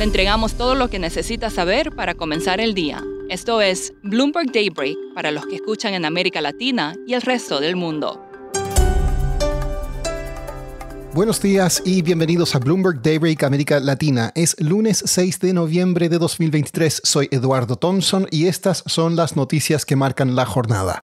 Le entregamos todo lo que necesita saber para comenzar el día. Esto es Bloomberg Daybreak para los que escuchan en América Latina y el resto del mundo. Buenos días y bienvenidos a Bloomberg Daybreak América Latina. Es lunes 6 de noviembre de 2023. Soy Eduardo Thompson y estas son las noticias que marcan la jornada.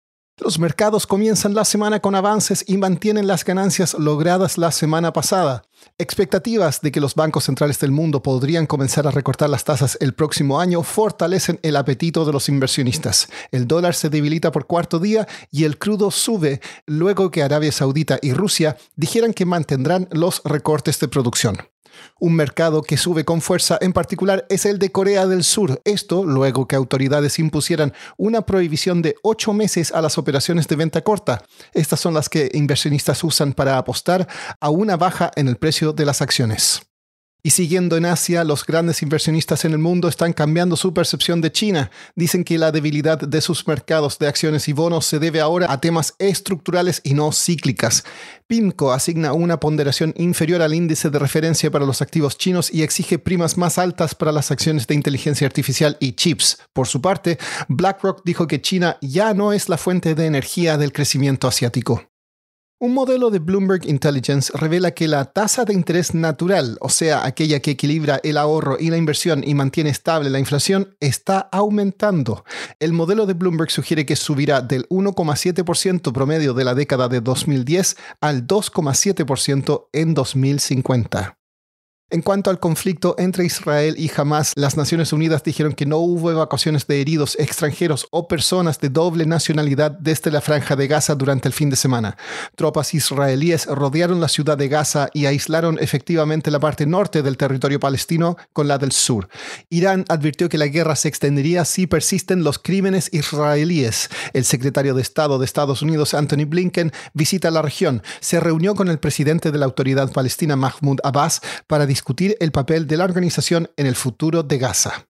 Los mercados comienzan la semana con avances y mantienen las ganancias logradas la semana pasada. Expectativas de que los bancos centrales del mundo podrían comenzar a recortar las tasas el próximo año fortalecen el apetito de los inversionistas. El dólar se debilita por cuarto día y el crudo sube luego que Arabia Saudita y Rusia dijeran que mantendrán los recortes de producción. Un mercado que sube con fuerza en particular es el de Corea del Sur. Esto luego que autoridades impusieran una prohibición de ocho meses a las operaciones de venta corta. Estas son las que inversionistas usan para apostar a una baja en el precio de las acciones. Y siguiendo en Asia, los grandes inversionistas en el mundo están cambiando su percepción de China. Dicen que la debilidad de sus mercados de acciones y bonos se debe ahora a temas estructurales y no cíclicas. PIMCO asigna una ponderación inferior al índice de referencia para los activos chinos y exige primas más altas para las acciones de inteligencia artificial y chips. Por su parte, BlackRock dijo que China ya no es la fuente de energía del crecimiento asiático. Un modelo de Bloomberg Intelligence revela que la tasa de interés natural, o sea, aquella que equilibra el ahorro y la inversión y mantiene estable la inflación, está aumentando. El modelo de Bloomberg sugiere que subirá del 1,7% promedio de la década de 2010 al 2,7% en 2050. En cuanto al conflicto entre Israel y Hamas, las Naciones Unidas dijeron que no hubo evacuaciones de heridos extranjeros o personas de doble nacionalidad desde la franja de Gaza durante el fin de semana. Tropas israelíes rodearon la ciudad de Gaza y aislaron efectivamente la parte norte del territorio palestino con la del sur. Irán advirtió que la guerra se extendería si persisten los crímenes israelíes. El secretario de Estado de Estados Unidos, Anthony Blinken, visita la región. Se reunió con el presidente de la autoridad palestina, Mahmoud Abbas, para discutir el papel de la organización en el futuro de Gaza.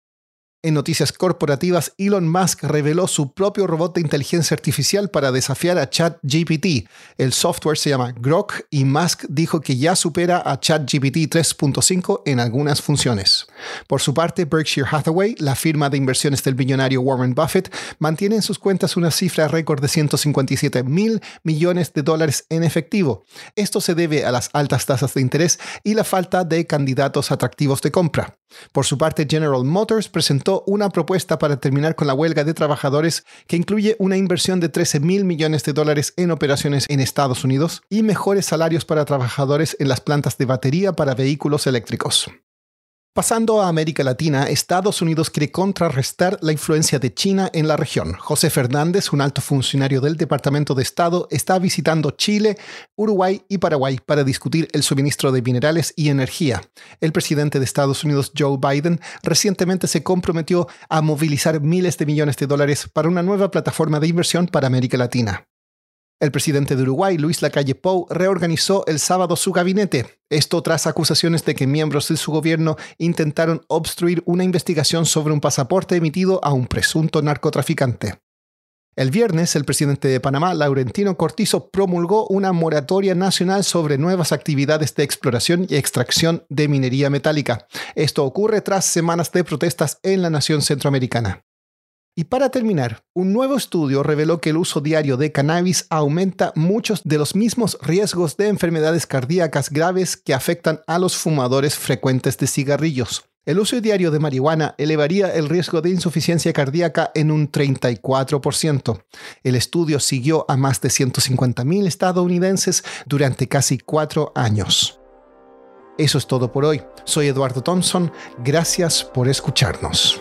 En noticias corporativas, Elon Musk reveló su propio robot de inteligencia artificial para desafiar a ChatGPT. El software se llama Grok y Musk dijo que ya supera a ChatGPT 3.5 en algunas funciones. Por su parte, Berkshire Hathaway, la firma de inversiones del billonario Warren Buffett, mantiene en sus cuentas una cifra récord de 157 mil millones de dólares en efectivo. Esto se debe a las altas tasas de interés y la falta de candidatos atractivos de compra. Por su parte, General Motors presentó una propuesta para terminar con la huelga de trabajadores que incluye una inversión de 13 mil millones de dólares en operaciones en Estados Unidos y mejores salarios para trabajadores en las plantas de batería para vehículos eléctricos. Pasando a América Latina, Estados Unidos quiere contrarrestar la influencia de China en la región. José Fernández, un alto funcionario del Departamento de Estado, está visitando Chile, Uruguay y Paraguay para discutir el suministro de minerales y energía. El presidente de Estados Unidos, Joe Biden, recientemente se comprometió a movilizar miles de millones de dólares para una nueva plataforma de inversión para América Latina. El presidente de Uruguay, Luis Lacalle Pou, reorganizó el sábado su gabinete. Esto tras acusaciones de que miembros de su gobierno intentaron obstruir una investigación sobre un pasaporte emitido a un presunto narcotraficante. El viernes, el presidente de Panamá, Laurentino Cortizo, promulgó una moratoria nacional sobre nuevas actividades de exploración y extracción de minería metálica. Esto ocurre tras semanas de protestas en la nación centroamericana. Y para terminar, un nuevo estudio reveló que el uso diario de cannabis aumenta muchos de los mismos riesgos de enfermedades cardíacas graves que afectan a los fumadores frecuentes de cigarrillos. El uso diario de marihuana elevaría el riesgo de insuficiencia cardíaca en un 34%. El estudio siguió a más de 150.000 estadounidenses durante casi cuatro años. Eso es todo por hoy. Soy Eduardo Thompson. Gracias por escucharnos.